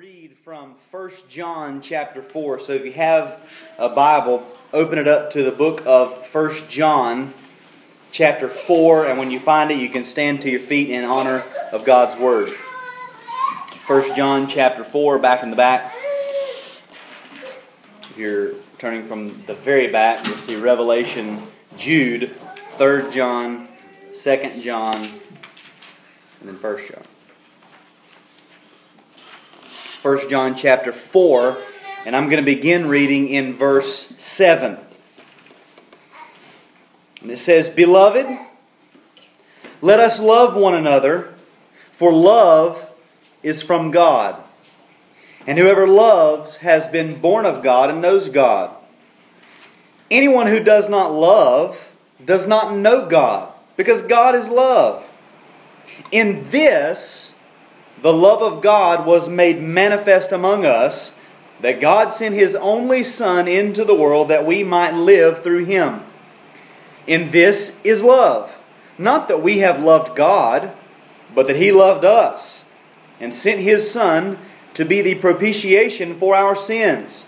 read from 1 John chapter 4. So if you have a Bible, open it up to the book of 1 John chapter 4. And when you find it, you can stand to your feet in honor of God's Word. 1 John chapter 4, back in the back. If you're turning from the very back, you'll see Revelation, Jude, 3 John, 2 John, and then 1 John. 1 John chapter 4, and I'm going to begin reading in verse 7. And it says, Beloved, let us love one another, for love is from God. And whoever loves has been born of God and knows God. Anyone who does not love does not know God, because God is love. In this, the love of God was made manifest among us, that God sent His only Son into the world that we might live through Him. And this is love. Not that we have loved God, but that He loved us, and sent His Son to be the propitiation for our sins.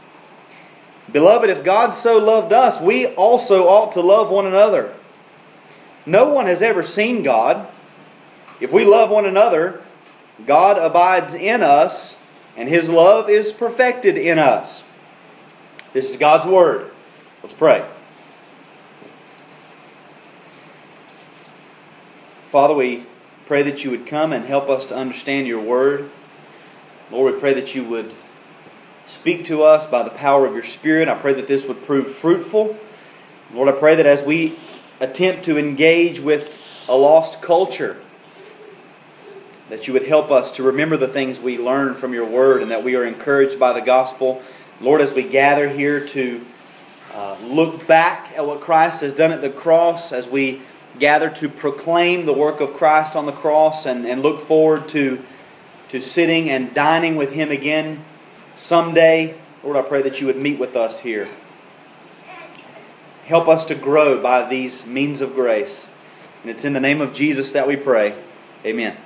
Beloved, if God so loved us, we also ought to love one another. No one has ever seen God. If we love one another, God abides in us, and His love is perfected in us. This is God's Word. Let's pray. Father, we pray that you would come and help us to understand your Word. Lord, we pray that you would speak to us by the power of your Spirit. I pray that this would prove fruitful. Lord, I pray that as we attempt to engage with a lost culture, that you would help us to remember the things we learn from your word and that we are encouraged by the gospel. Lord, as we gather here to uh, look back at what Christ has done at the cross, as we gather to proclaim the work of Christ on the cross and, and look forward to, to sitting and dining with Him again someday, Lord, I pray that you would meet with us here. Help us to grow by these means of grace. And it's in the name of Jesus that we pray. Amen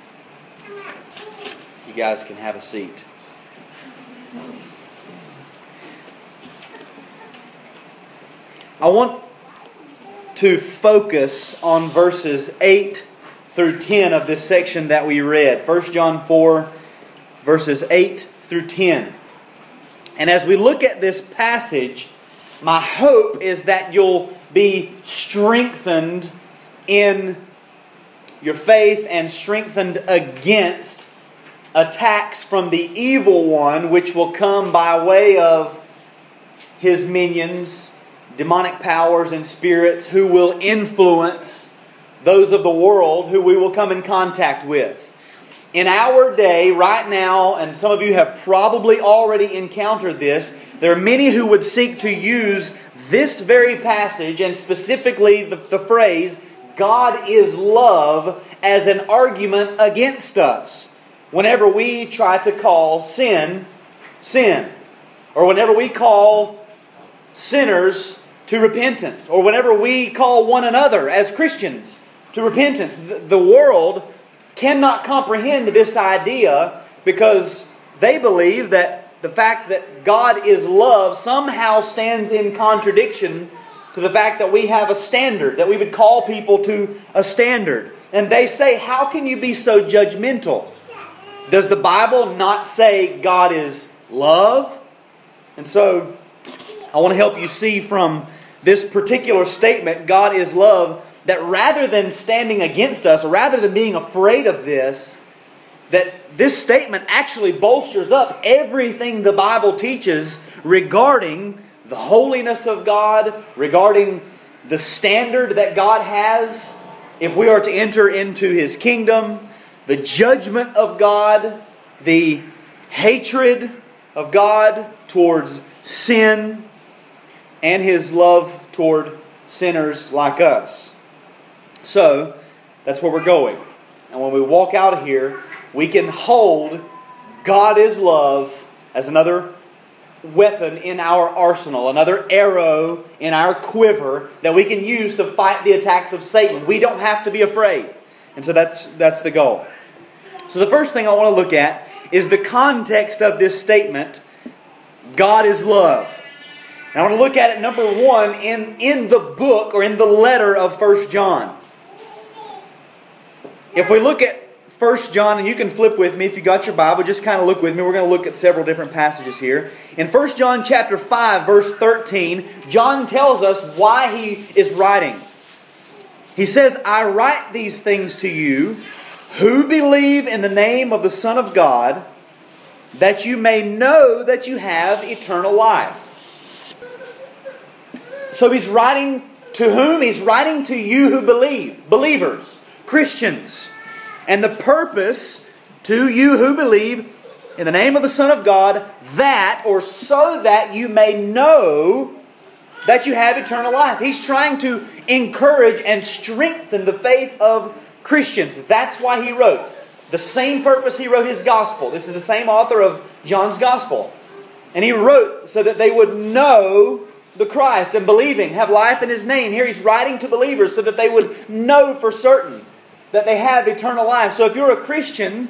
guys can have a seat. I want to focus on verses 8 through 10 of this section that we read. 1 John 4, verses 8 through 10. And as we look at this passage, my hope is that you'll be strengthened in your faith and strengthened against attacks from the evil one, which will come by way of his minions, demonic powers and spirits who will influence those of the world who we will come in contact with. In our day, right now, and some of you have probably already encountered this, there are many who would seek to use this very passage and specifically the, the phrase, God is love, as an argument against us whenever we try to call sin, sin. Or whenever we call sinners to repentance. Or whenever we call one another as Christians to repentance. The world cannot comprehend this idea because they believe that the fact that God is love somehow stands in contradiction to the fact that we have a standard, that we would call people to a standard. And they say, How can you be so judgmental? Does the Bible not say God is love? And so I want to help you see from this particular statement, God is love, that rather than standing against us, rather than being afraid of this, that this statement actually bolsters up everything the Bible teaches regarding the holiness of God, regarding the standard that God has if we are to enter into His kingdom, the judgment of God, the hatred of God towards sin, and his love toward sinners like us. So, that's where we're going. And when we walk out of here, we can hold God is love as another weapon in our arsenal, another arrow in our quiver that we can use to fight the attacks of Satan. We don't have to be afraid. And so that's, that's the goal. So the first thing I want to look at is the context of this statement God is love. And I want to look at it, number one, in, in the book or in the letter of First John. If we look at First John, and you can flip with me if you got your Bible, just kind of look with me. We're going to look at several different passages here. In First John chapter 5, verse 13, John tells us why he is writing. He says, I write these things to you who believe in the name of the Son of God, that you may know that you have eternal life. So he's writing to whom? He's writing to you who believe, believers, Christians. And the purpose to you who believe in the name of the Son of God, that or so that you may know that you have eternal life. He's trying to encourage and strengthen the faith of Christians. That's why he wrote. The same purpose he wrote his gospel. This is the same author of John's gospel. And he wrote so that they would know the Christ and believing, have life in his name. Here he's writing to believers so that they would know for certain that they have eternal life. So if you're a Christian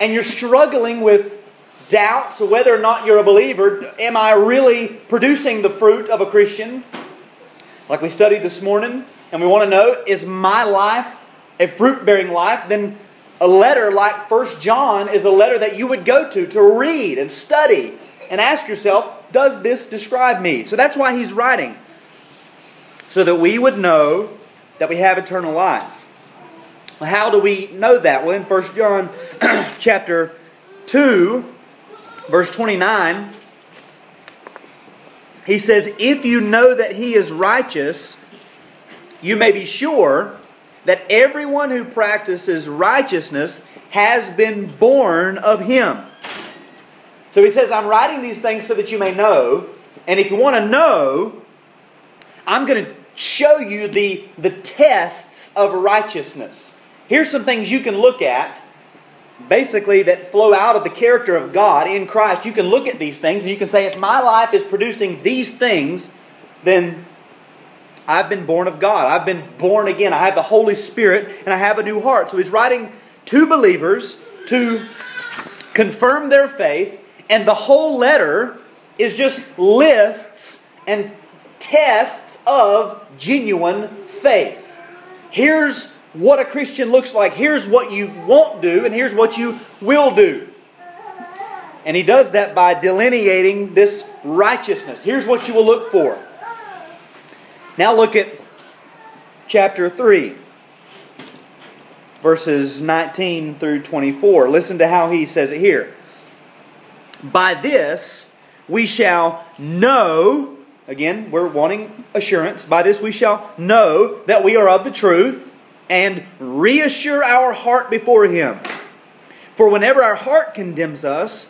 and you're struggling with doubts whether or not you're a believer, am I really producing the fruit of a Christian? Like we studied this morning, and we want to know is my life a fruit bearing life, then a letter like First John is a letter that you would go to to read and study and ask yourself, does this describe me? So that's why he's writing. So that we would know that we have eternal life. How do we know that? Well, in 1 John chapter 2, verse 29, he says, If you know that he is righteous, you may be sure that everyone who practices righteousness has been born of him. So he says, I'm writing these things so that you may know. And if you want to know, I'm going to show you the, the tests of righteousness. Here's some things you can look at, basically, that flow out of the character of God in Christ. You can look at these things and you can say, if my life is producing these things, then I've been born of God. I've been born again. I have the Holy Spirit and I have a new heart. So he's writing to believers to confirm their faith, and the whole letter is just lists and tests of genuine faith. Here's what a Christian looks like. Here's what you won't do, and here's what you will do. And he does that by delineating this righteousness. Here's what you will look for. Now look at chapter 3, verses 19 through 24. Listen to how he says it here. By this we shall know, again, we're wanting assurance. By this we shall know that we are of the truth and reassure our heart before Him. For whenever our heart condemns us,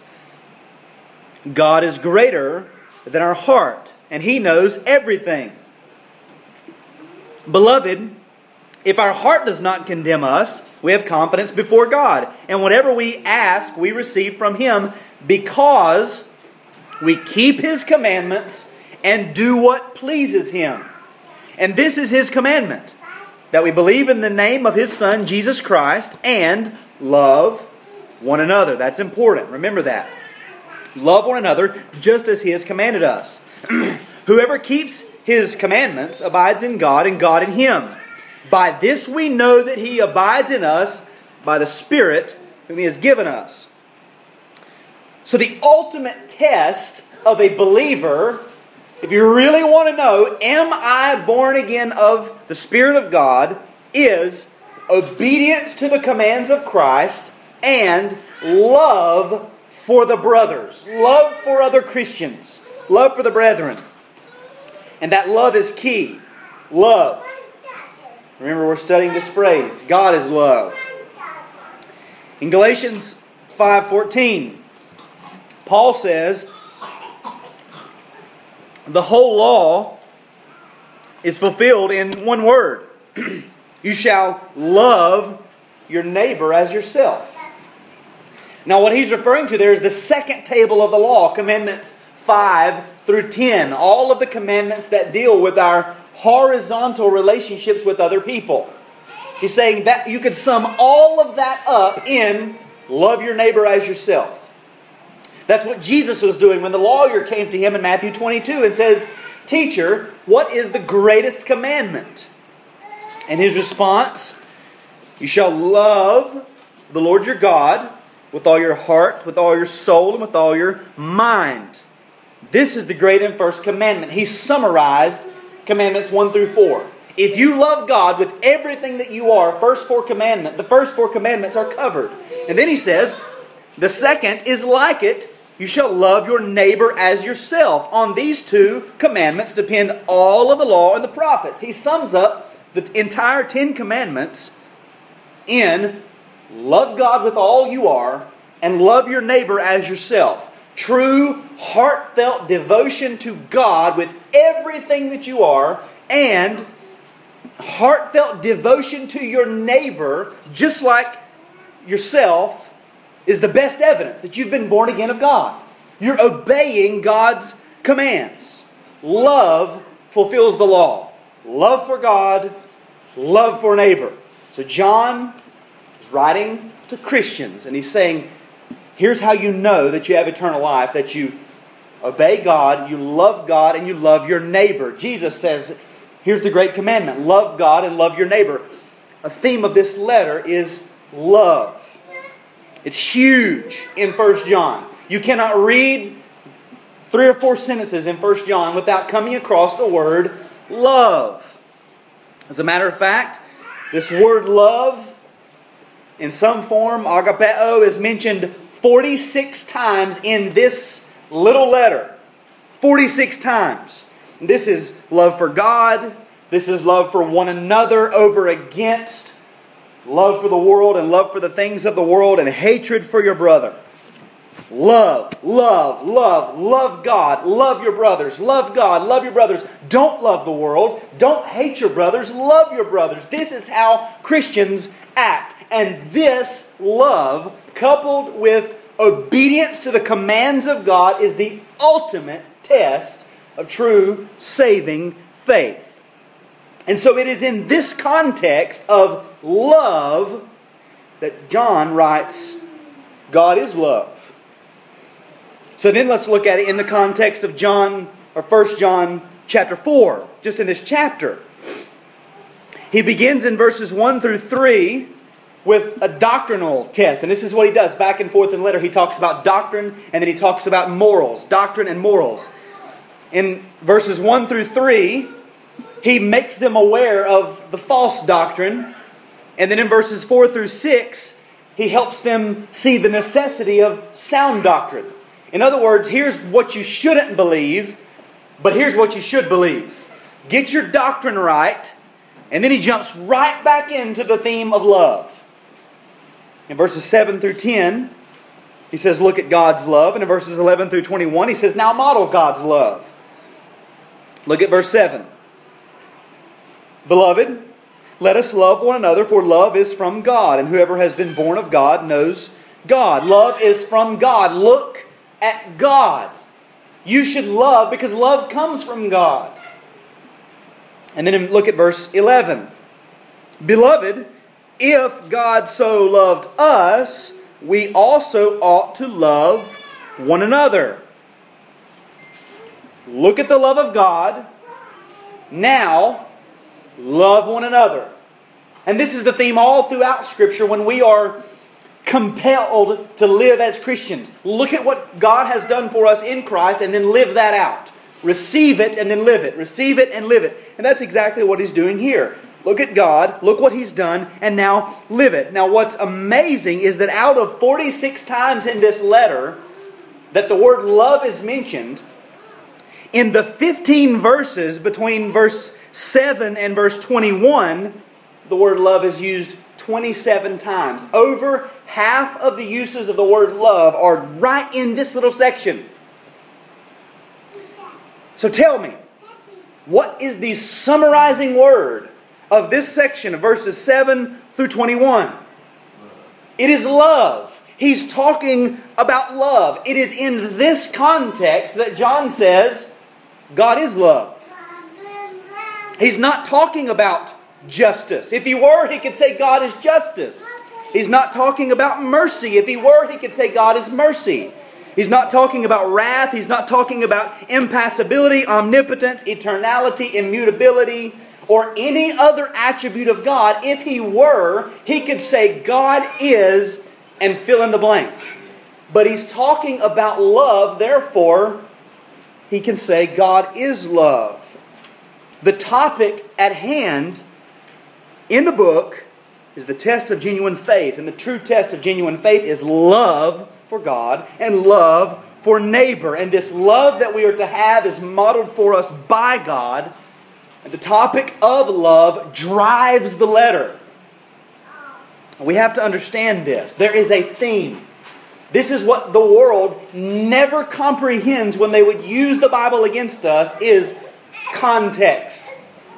God is greater than our heart, and He knows everything. Beloved, if our heart does not condemn us, we have confidence before God. And whatever we ask, we receive from Him because we keep His commandments and do what pleases Him. And this is His commandment that we believe in the name of His Son, Jesus Christ, and love one another. That's important. Remember that. Love one another just as He has commanded us. Whoever keeps his commandments abides in God and God in him. By this we know that he abides in us by the Spirit whom he has given us. So, the ultimate test of a believer, if you really want to know, am I born again of the Spirit of God, is obedience to the commands of Christ and love for the brothers, love for other Christians, love for the brethren. And that love is key. Love. Remember, we're studying this phrase God is love. In Galatians 5:14, Paul says, "The whole law is fulfilled in one word. you shall love your neighbor as yourself." Now, what he's referring to there is the second table of the law, commandments 5 through 10, all of the commandments that deal with our horizontal relationships with other people. He's saying that you could sum all of that up in love your neighbor as yourself. That's what Jesus was doing when the lawyer came to him in Matthew 22 and says, Teacher, what is the greatest commandment? And his response, You shall love the Lord your God with all your heart, with all your soul, and with all your mind. This is the great and first commandment. He summarized commandments 1 through 4. If you love God with everything that you are, first four commandment, the first four commandments are covered. And then he says, the second is like it. You shall love your neighbor as yourself. On these two commandments depend all of the law and the prophets. He sums up the entire Ten Commandments in love God with all you are and love your neighbor as yourself. True, heartfelt devotion to God with everything that you are and heartfelt devotion to your neighbor, just like yourself, is the best evidence that you've been born again of God. You're obeying God's commands. Love fulfills the law. Love for God, love for neighbor. So John is writing to Christians and he's saying, here's how you know that you have eternal life, that you obey God, you love God, and you love your neighbor. Jesus says Here's the great commandment love God and love your neighbor. A theme of this letter is love. It's huge in 1 John. You cannot read three or four sentences in 1 John without coming across the word love. As a matter of fact, this word love, in some form, agapeo, is mentioned 46 times in this little letter. 46 times. This is love for God. This is love for one another over against love for the world and love for the things of the world and hatred for your brother. Love, love, love, love God, love your brothers, love God, love your brothers. Don't love the world, don't hate your brothers, love your brothers. This is how Christians act. And this love, coupled with obedience to the commands of God, is the ultimate test of true saving faith. And so it is in this context of love that John writes, God is love. So then let's look at it in the context of John or 1 John chapter 4, just in this chapter. He begins in verses 1 through 3 with a doctrinal test. And this is what he does back and forth in the letter. He talks about doctrine and then he talks about morals, doctrine and morals in verses 1 through 3, he makes them aware of the false doctrine. And then in verses 4 through 6, he helps them see the necessity of sound doctrine. In other words, here's what you shouldn't believe, but here's what you should believe. Get your doctrine right, and then he jumps right back into the theme of love. In verses 7 through 10, he says, Look at God's love. And in verses 11 through 21, he says, Now model God's love. Look at verse 7. Beloved, let us love one another, for love is from God, and whoever has been born of God knows God. Love is from God. Look at God. You should love because love comes from God. And then look at verse 11. Beloved, if God so loved us, we also ought to love one another. Look at the love of God. Now, love one another. And this is the theme all throughout Scripture when we are compelled to live as Christians. Look at what God has done for us in Christ and then live that out. Receive it and then live it. Receive it and live it. And that's exactly what he's doing here. Look at God, look what he's done, and now live it. Now, what's amazing is that out of 46 times in this letter that the word love is mentioned, in the 15 verses between verse 7 and verse 21, the word love is used 27 times. Over half of the uses of the word love are right in this little section. So tell me, what is the summarizing word of this section of verses 7 through 21? It is love. He's talking about love. It is in this context that John says, God is love. He's not talking about justice. If he were, he could say God is justice. He's not talking about mercy. If he were, he could say God is mercy. He's not talking about wrath. He's not talking about impassibility, omnipotence, eternality, immutability, or any other attribute of God. If he were, he could say, God is, and fill in the blank. But he's talking about love, therefore, he can say, God is love. The topic at hand in the book is the test of genuine faith. And the true test of genuine faith is love for God and love for neighbor. And this love that we are to have is modeled for us by God. The topic of love drives the letter. We have to understand this. There is a theme. This is what the world never comprehends when they would use the Bible against us is context.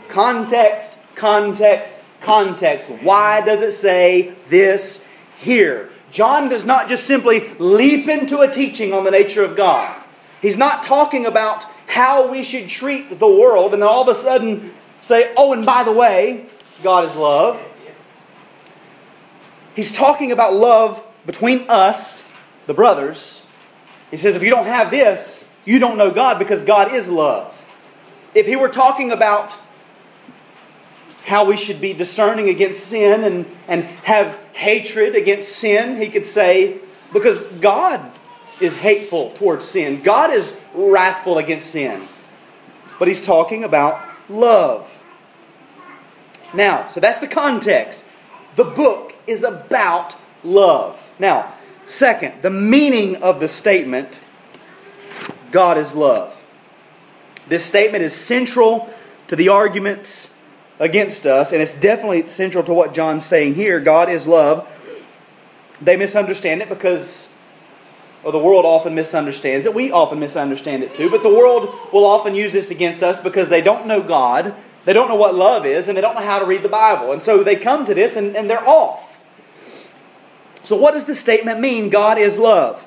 Context, context, context. Why does it say this here? John does not just simply leap into a teaching on the nature of God. He's not talking about how we should treat the world and then all of a sudden say, oh, and by the way, God is love. He's talking about love between us, the brothers. He says, if you don't have this, you don't know God because God is love. If he were talking about how we should be discerning against sin and, and have hatred against sin, he could say, because God is hateful towards sin. God is wrathful against sin. But he's talking about love. Now, so that's the context. The book is about love. Now, second, the meaning of the statement God is love. This statement is central to the arguments against us, and it's definitely central to what John's saying here God is love. They misunderstand it because, or the world often misunderstands it. We often misunderstand it too, but the world will often use this against us because they don't know God, they don't know what love is, and they don't know how to read the Bible. And so they come to this and, and they're off. So, what does the statement mean, God is love?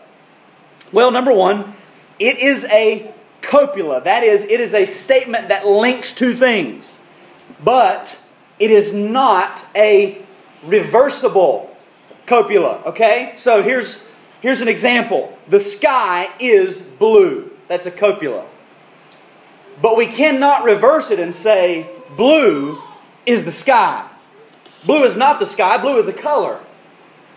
Well, number one, it is a copula. That is, it is a statement that links two things but it is not a reversible copula, okay? So here's, here's an example. The sky is blue. That's a copula. But we cannot reverse it and say blue is the sky. Blue is not the sky, blue is a color.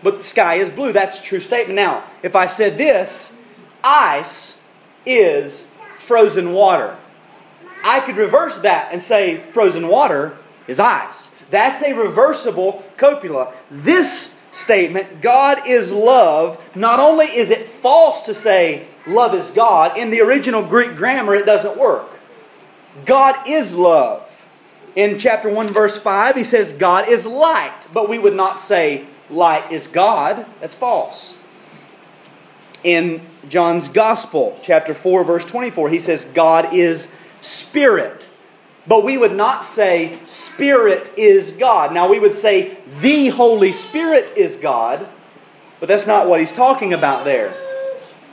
But the sky is blue. That's a true statement. Now, if I said this, ice is frozen water. I could reverse that and say frozen water is ice. That's a reversible copula. This statement, God is love, not only is it false to say love is God, in the original Greek grammar it doesn't work. God is love. In chapter 1, verse 5, he says God is light, but we would not say light is God. That's false. In John's Gospel, chapter 4, verse 24, he says God is Spirit. But we would not say Spirit is God. Now, we would say the Holy Spirit is God, but that's not what he's talking about there.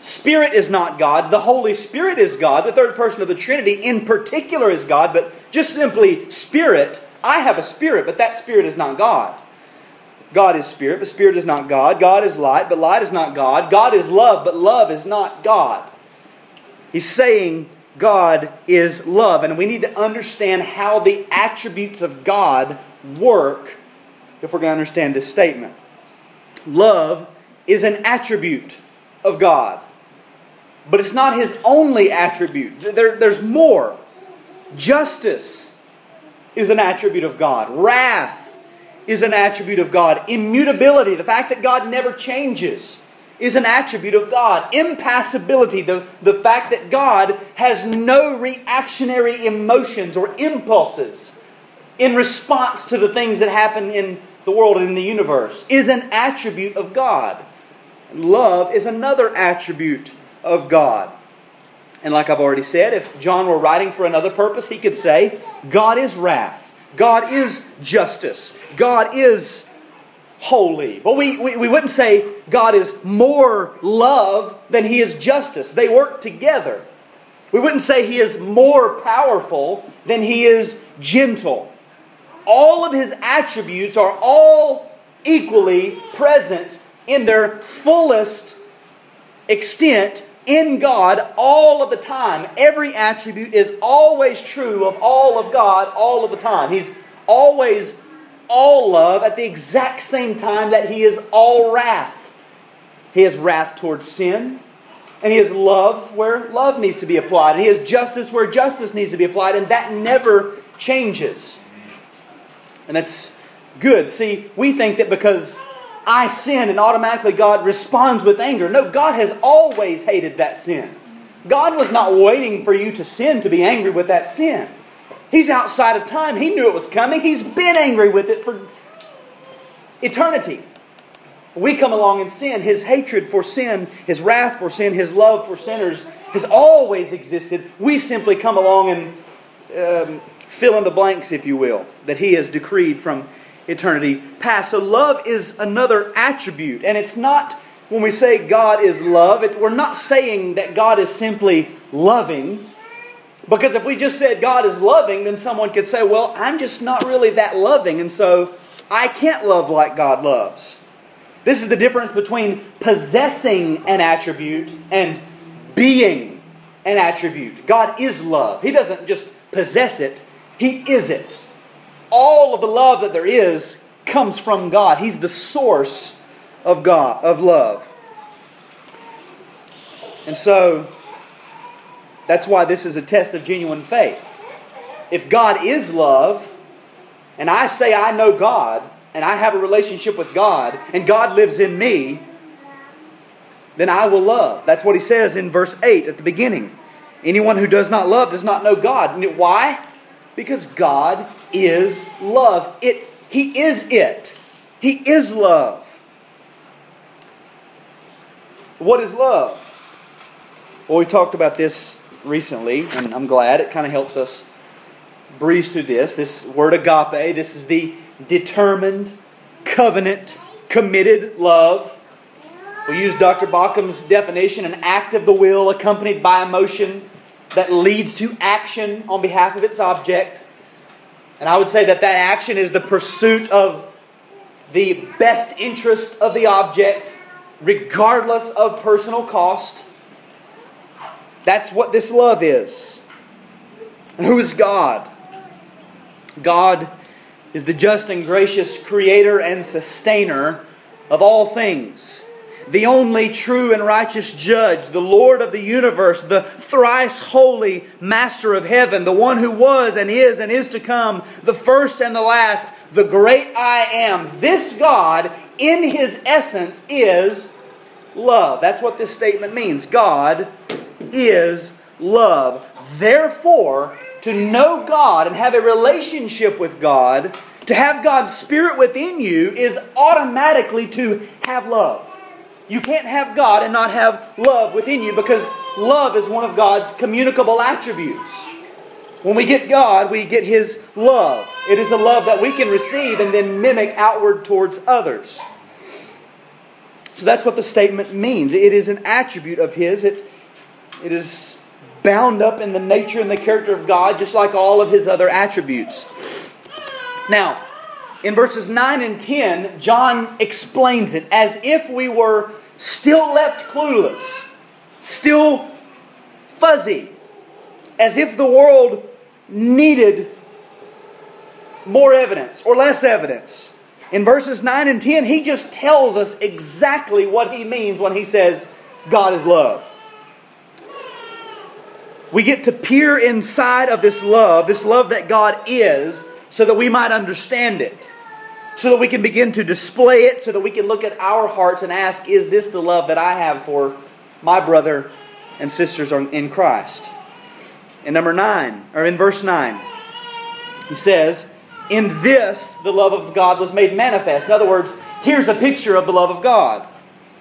Spirit is not God. The Holy Spirit is God. The third person of the Trinity in particular is God, but just simply Spirit. I have a spirit, but that spirit is not God. God is spirit, but spirit is not God. God is light, but light is not God. God is love, but love is not God. He's saying God is love. And we need to understand how the attributes of God work if we're going to understand this statement. Love is an attribute of God, but it's not his only attribute. There, there's more. Justice is an attribute of God, wrath is an attribute of God, immutability, the fact that God never changes is an attribute of God. Impassibility, the, the fact that God has no reactionary emotions or impulses in response to the things that happen in the world and in the universe, is an attribute of God. Love is another attribute of God. And like I've already said, if John were writing for another purpose, he could say, God is wrath. God is justice. God is holy. But we, we, we wouldn't say God is more love than he is justice. They work together. We wouldn't say he is more powerful than he is gentle. All of his attributes are all equally present in their fullest extent in God all of the time. Every attribute is always true of all of God all of the time. He's always all love at the exact same time that He is all wrath. He has wrath towards sin, and He has love where love needs to be applied, and He has justice where justice needs to be applied, and that never changes. And that's good. See, we think that because I sin and automatically God responds with anger. No, God has always hated that sin. God was not waiting for you to sin to be angry with that sin. He's outside of time. He knew it was coming. He's been angry with it for eternity. We come along and sin. His hatred for sin, his wrath for sin, his love for sinners has always existed. We simply come along and um, fill in the blanks, if you will, that he has decreed from eternity past. So love is another attribute. And it's not, when we say God is love, it, we're not saying that God is simply loving. Because if we just said God is loving, then someone could say, well, I'm just not really that loving, and so I can't love like God loves. This is the difference between possessing an attribute and being an attribute. God is love. He doesn't just possess it, He is it all of the love that there is comes from God. He's the source of God, of love. And so that's why this is a test of genuine faith. If God is love, and I say I know God, and I have a relationship with God, and God lives in me, then I will love. That's what he says in verse 8 at the beginning. Anyone who does not love does not know God. Why? Because God is love. It, he is it. He is love. What is love? Well, we talked about this recently, and I'm glad it kind of helps us breeze through this. This word agape, this is the determined, covenant, committed love. We use Dr. Baucham's definition an act of the will accompanied by emotion that leads to action on behalf of its object. And I would say that that action is the pursuit of the best interest of the object, regardless of personal cost. That's what this love is. And who is God? God is the just and gracious creator and sustainer of all things the only true and righteous judge, the Lord of the universe, the thrice holy master of heaven, the one who was and is and is to come, the first and the last, the great I am. This God, in his essence, is love. That's what this statement means. God is love. Therefore, to know God and have a relationship with God, to have God's Spirit within you, is automatically to have love. You can't have God and not have love within you because love is one of God's communicable attributes. When we get God, we get His love. It is a love that we can receive and then mimic outward towards others. So that's what the statement means. It is an attribute of His. It, it is bound up in the nature and the character of God, just like all of His other attributes. Now, in verses 9 and 10, John explains it as if we were still left clueless, still fuzzy, as if the world needed more evidence or less evidence. In verses 9 and 10, he just tells us exactly what he means when he says, God is love. We get to peer inside of this love, this love that God is, so that we might understand it so that we can begin to display it, so that we can look at our hearts and ask, Is this the love that I have for my brother and sisters in Christ? In number 9, or in verse 9, he says, In this the love of God was made manifest. In other words, here's a picture of the love of God.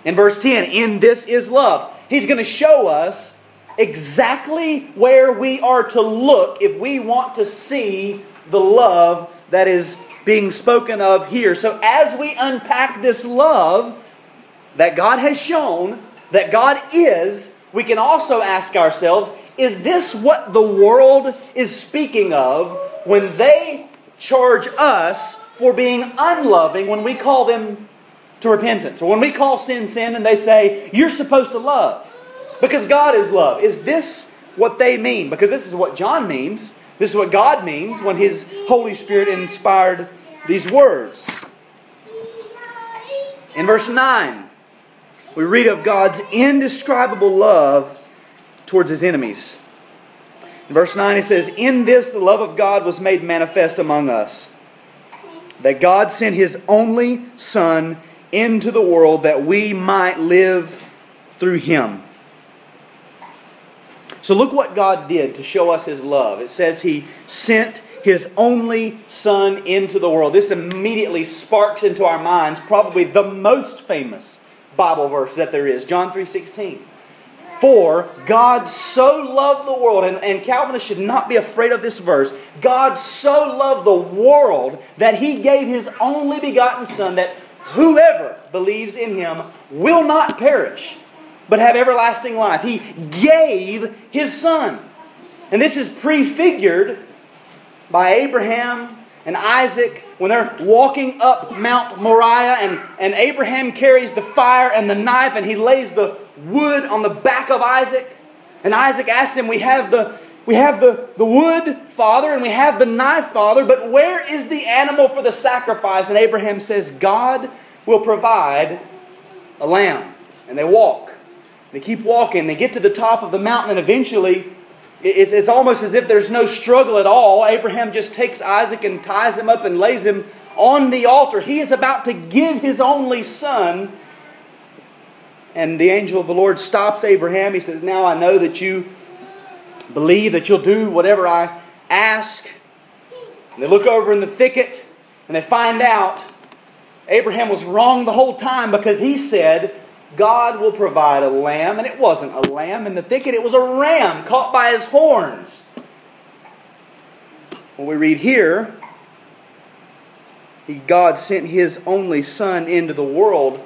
In verse 10, In this is love. He's going to show us exactly where we are to look if we want to see the love that is being spoken of here. So, as we unpack this love that God has shown, that God is, we can also ask ourselves is this what the world is speaking of when they charge us for being unloving when we call them to repentance? Or when we call sin sin and they say, you're supposed to love? Because God is love. Is this what they mean? Because this is what John means. This is what God means when His Holy Spirit inspired these words. In verse 9, we read of God's indescribable love towards His enemies. Verse 9, he says, In this the love of God was made manifest among us, that God sent His only Son into the world that we might live through Him. So look what God did to show us His love. It says He sent His only Son into the world. This immediately sparks into our minds probably the most famous Bible verse that there is, John 3.16. For God so loved the world, and, and Calvinists should not be afraid of this verse. God so loved the world that he gave his only begotten Son, that whoever believes in him will not perish, but have everlasting life. He gave his Son. And this is prefigured by Abraham and Isaac when they're walking up Mount Moriah, and, and Abraham carries the fire and the knife, and he lays the wood on the back of Isaac. And Isaac asks him, We have the we have the, the wood, Father, and we have the knife, Father, but where is the animal for the sacrifice? And Abraham says, God will provide a lamb. And they walk. They keep walking. They get to the top of the mountain, and eventually, it's, it's almost as if there's no struggle at all. Abraham just takes Isaac and ties him up and lays him on the altar. He is about to give his only son and the angel of the Lord stops Abraham. He says, Now I know that you believe that you'll do whatever I ask. And they look over in the thicket and they find out Abraham was wrong the whole time because he said, God will provide a lamb. And it wasn't a lamb in the thicket, it was a ram caught by his horns. When we read here, God sent his only son into the world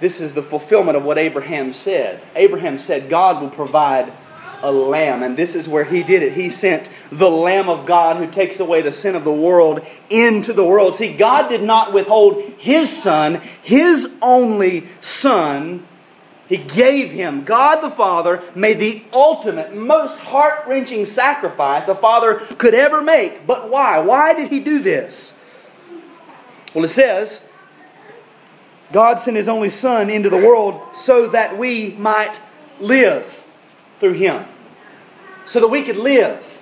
this is the fulfillment of what Abraham said. Abraham said, God will provide a lamb. And this is where he did it. He sent the Lamb of God who takes away the sin of the world into the world. See, God did not withhold his son, his only son. He gave him. God the Father made the ultimate, most heart wrenching sacrifice a father could ever make. But why? Why did he do this? Well, it says, God sent His only Son into the world so that we might live through Him. So that we could live.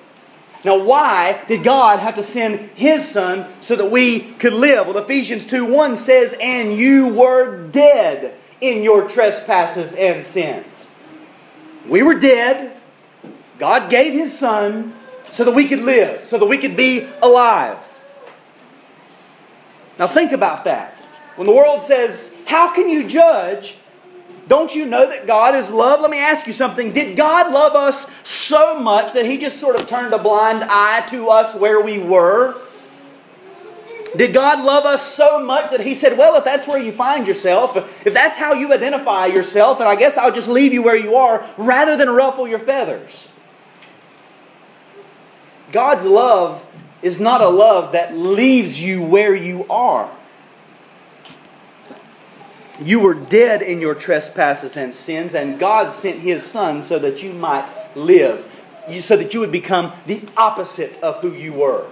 Now, why did God have to send His Son so that we could live? Well, Ephesians 2 1 says, And you were dead in your trespasses and sins. We were dead. God gave His Son so that we could live, so that we could be alive. Now, think about that. When the world says, How can you judge? Don't you know that God is love? Let me ask you something. Did God love us so much that He just sort of turned a blind eye to us where we were? Did God love us so much that He said, Well, if that's where you find yourself, if that's how you identify yourself, then I guess I'll just leave you where you are rather than ruffle your feathers? God's love is not a love that leaves you where you are. You were dead in your trespasses and sins, and God sent His Son so that you might live, so that you would become the opposite of who you were.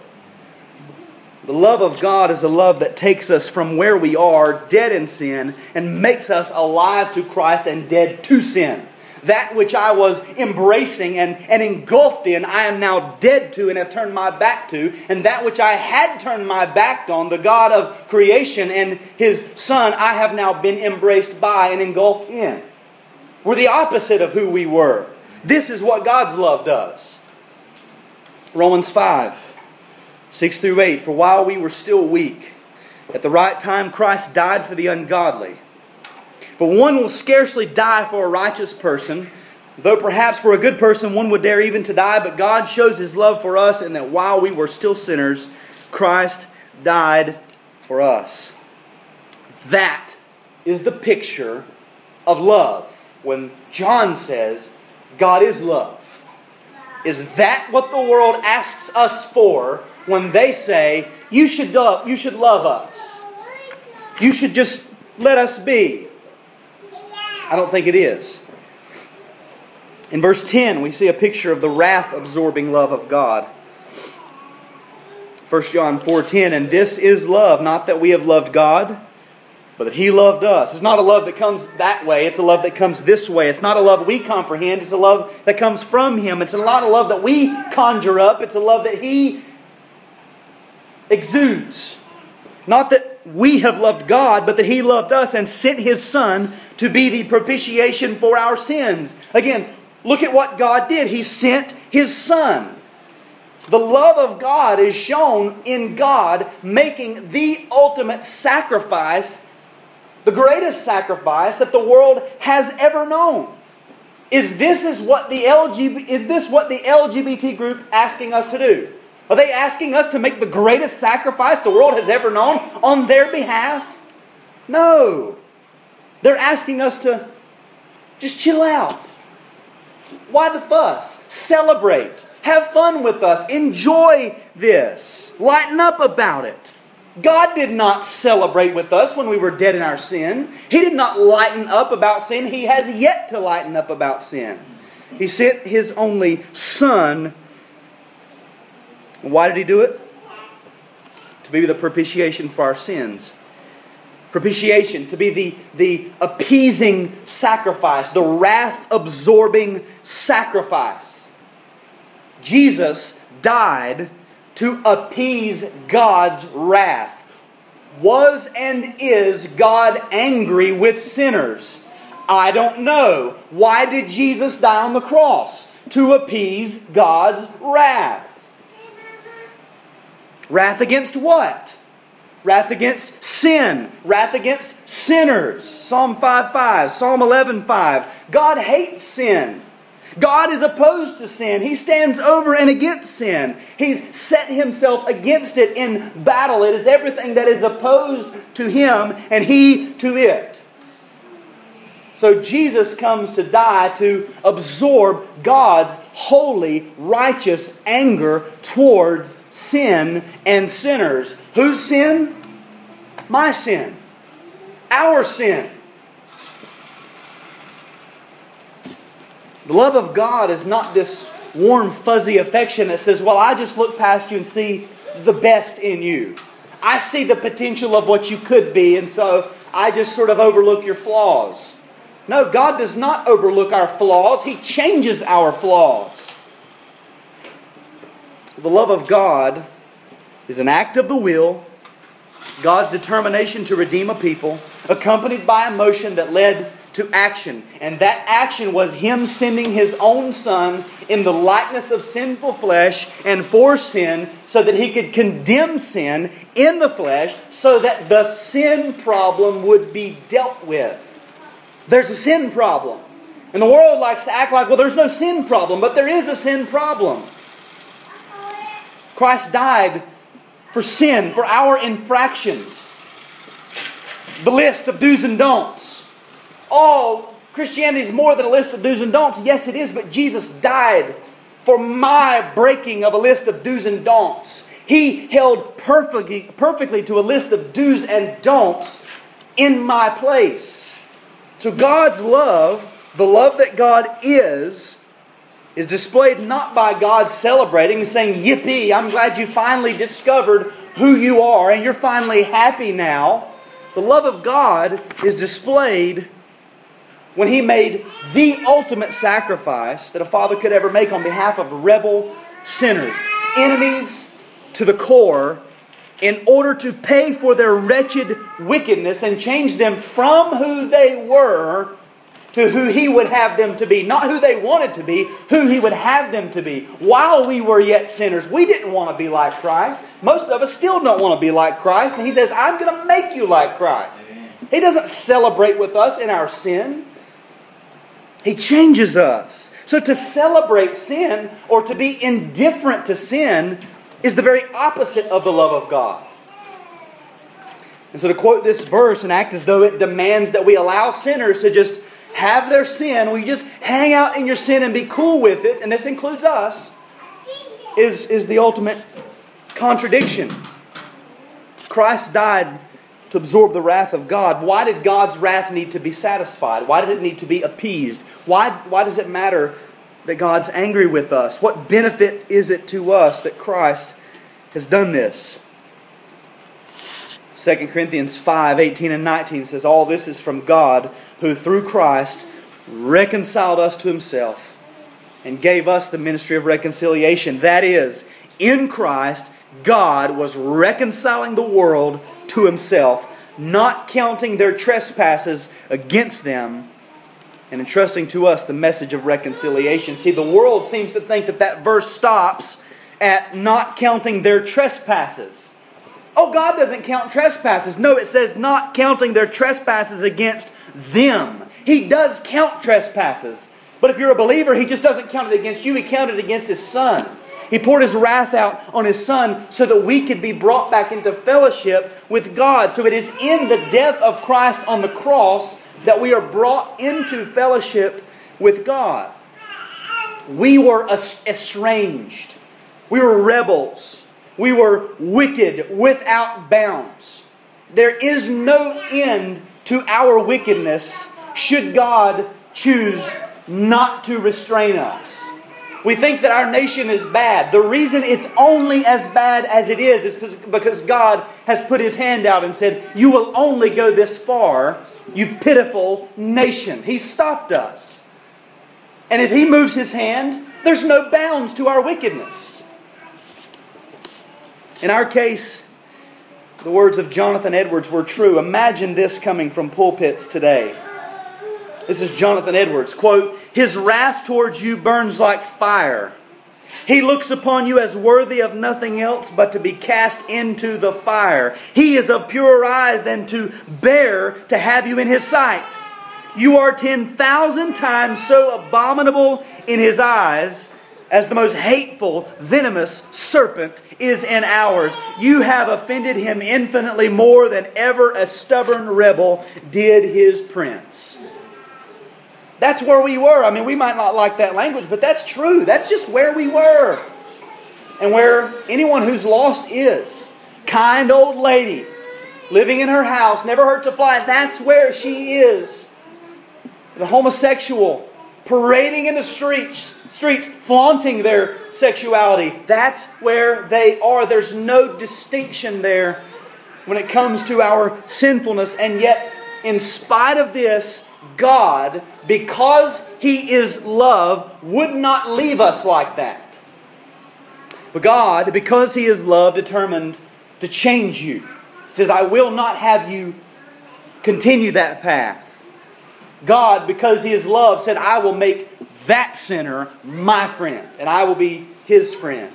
The love of God is a love that takes us from where we are, dead in sin, and makes us alive to Christ and dead to sin. That which I was embracing and, and engulfed in, I am now dead to and have turned my back to. And that which I had turned my back on, the God of creation and His Son, I have now been embraced by and engulfed in. We're the opposite of who we were. This is what God's love does. Romans 5, 6 through 8. For while we were still weak, at the right time Christ died for the ungodly. For one will scarcely die for a righteous person, though perhaps for a good person one would dare even to die. But God shows his love for us in that while we were still sinners, Christ died for us. That is the picture of love when John says God is love. Is that what the world asks us for when they say, you should love, you should love us? You should just let us be. I don't think it is. In verse 10, we see a picture of the wrath absorbing love of God. 1 John 4:10 and this is love not that we have loved God but that he loved us. It's not a love that comes that way, it's a love that comes this way. It's not a love we comprehend, it's a love that comes from him. It's not a love that we conjure up, it's a love that he exudes. Not that we have loved God, but that he loved us and sent his son to be the propitiation for our sins. Again, look at what God did. He sent his son. The love of God is shown in God making the ultimate sacrifice, the greatest sacrifice that the world has ever known. Is this is what the LGBT, is this what the LGBT group asking us to do? Are they asking us to make the greatest sacrifice the world has ever known on their behalf? No. They're asking us to just chill out. Why the fuss? Celebrate. Have fun with us. Enjoy this. Lighten up about it. God did not celebrate with us when we were dead in our sin. He did not lighten up about sin. He has yet to lighten up about sin. He sent His only Son. Why did He do it? To be the propitiation for our sins. Propitiation, to be the, the appeasing sacrifice, the wrath absorbing sacrifice. Jesus died to appease God's wrath. Was and is God angry with sinners? I don't know. Why did Jesus die on the cross? To appease God's wrath. Wrath against what? Wrath against sin. Wrath against sinners. Psalm 5 5, Psalm 11 5. God hates sin. God is opposed to sin. He stands over and against sin. He's set himself against it in battle. It is everything that is opposed to him and he to it. So Jesus comes to die to absorb God's holy, righteous anger towards sin and sinners. Whose sin? My sin. Our sin. The love of God is not this warm, fuzzy affection that says, Well, I just look past you and see the best in you. I see the potential of what you could be, and so I just sort of overlook your flaws. No, God does not overlook our flaws, He changes our flaws. The love of God is an act of the will, God's determination to redeem a people, accompanied by emotion that led to action. And that action was Him sending His own Son in the likeness of sinful flesh and for sin so that He could condemn sin in the flesh so that the sin problem would be dealt with. There's a sin problem. And the world likes to act like, well, there's no sin problem, but there is a sin problem. Christ died for sin, for our infractions. The list of do's and don'ts oh, Christianity is more than a list of do's and don'ts. Yes, it is, but Jesus died for my breaking of a list of do's and don'ts. He held perfectly, perfectly to a list of do's and don'ts in my place. So God's love, the love that God is, is displayed not by God celebrating and saying, Yippee, I'm glad you finally discovered who you are and you're finally happy now. The love of God is displayed when he made the ultimate sacrifice that a father could ever make on behalf of rebel sinners, enemies to the core, in order to pay for their wretched wickedness and change them from who they were to who he would have them to be. Not who they wanted to be, who he would have them to be. While we were yet sinners, we didn't want to be like Christ. Most of us still don't want to be like Christ. And he says, I'm going to make you like Christ. He doesn't celebrate with us in our sin. He changes us. So to celebrate sin or to be indifferent to sin is the very opposite of the love of God. And so to quote this verse and act as though it demands that we allow sinners to just have their sin, we just hang out in your sin and be cool with it, and this includes us, is, is the ultimate contradiction. Christ died to absorb the wrath of God. Why did God's wrath need to be satisfied? Why did it need to be appeased? Why, why does it matter that God's angry with us? What benefit is it to us that Christ has done this? 2 Corinthians 5 18 and 19 says, All this is from God, who through Christ reconciled us to himself and gave us the ministry of reconciliation. That is, in Christ, God was reconciling the world to himself, not counting their trespasses against them, and entrusting to us the message of reconciliation. See, the world seems to think that that verse stops at not counting their trespasses. Oh, God doesn't count trespasses. No, it says not counting their trespasses against them. He does count trespasses. But if you're a believer, He just doesn't count it against you, He counted against His Son. He poured His wrath out on His Son so that we could be brought back into fellowship with God. So it is in the death of Christ on the cross that we are brought into fellowship with God. We were estranged, we were rebels. We were wicked without bounds. There is no end to our wickedness should God choose not to restrain us. We think that our nation is bad. The reason it's only as bad as it is is because God has put his hand out and said, You will only go this far, you pitiful nation. He stopped us. And if he moves his hand, there's no bounds to our wickedness. In our case, the words of Jonathan Edwards were true. Imagine this coming from pulpits today. This is Jonathan Edwards. Quote, His wrath towards you burns like fire. He looks upon you as worthy of nothing else but to be cast into the fire. He is of purer eyes than to bear to have you in his sight. You are 10,000 times so abominable in his eyes as the most hateful, venomous serpent is in ours. You have offended him infinitely more than ever a stubborn rebel did his prince. That's where we were. I mean, we might not like that language, but that's true. That's just where we were. And where anyone who's lost is. Kind old lady, living in her house, never hurt to fly. That's where she is. The homosexual, parading in the streets, streets flaunting their sexuality. That's where they are. There's no distinction there when it comes to our sinfulness. And yet, in spite of this, God, because He is love, would not leave us like that. But God, because He is love, determined to change you. He says, I will not have you continue that path. God, because He is love, said, I will make that sinner my friend, and I will be his friend.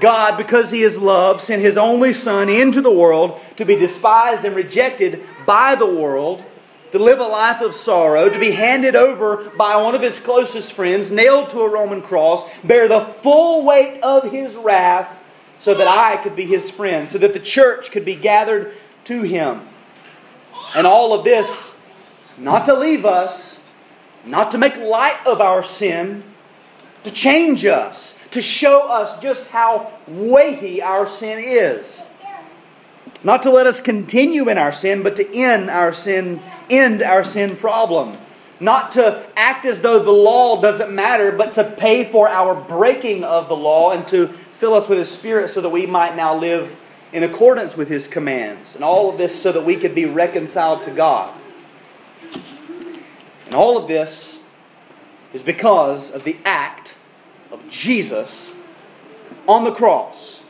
God, because He is love, sent His only Son into the world to be despised and rejected by the world, to live a life of sorrow, to be handed over by one of His closest friends, nailed to a Roman cross, bear the full weight of His wrath, so that I could be His friend, so that the church could be gathered to Him. And all of this not to leave us, not to make light of our sin, to change us, to show us just how weighty our sin is. Not to let us continue in our sin, but to end our sin, end our sin problem. Not to act as though the law doesn't matter, but to pay for our breaking of the law and to fill us with His Spirit so that we might now live in accordance with His commands. And all of this so that we could be reconciled to God. And all of this is because of the act of Jesus on the cross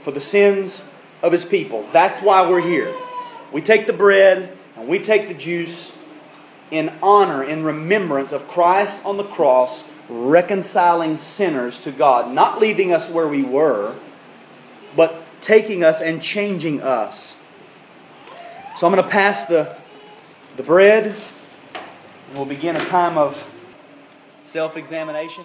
for the sins of his people. That's why we're here. We take the bread and we take the juice in honor, in remembrance of Christ on the cross, reconciling sinners to God, not leaving us where we were, but taking us and changing us. So I'm going to pass the, the bread and We'll begin a time of self examination.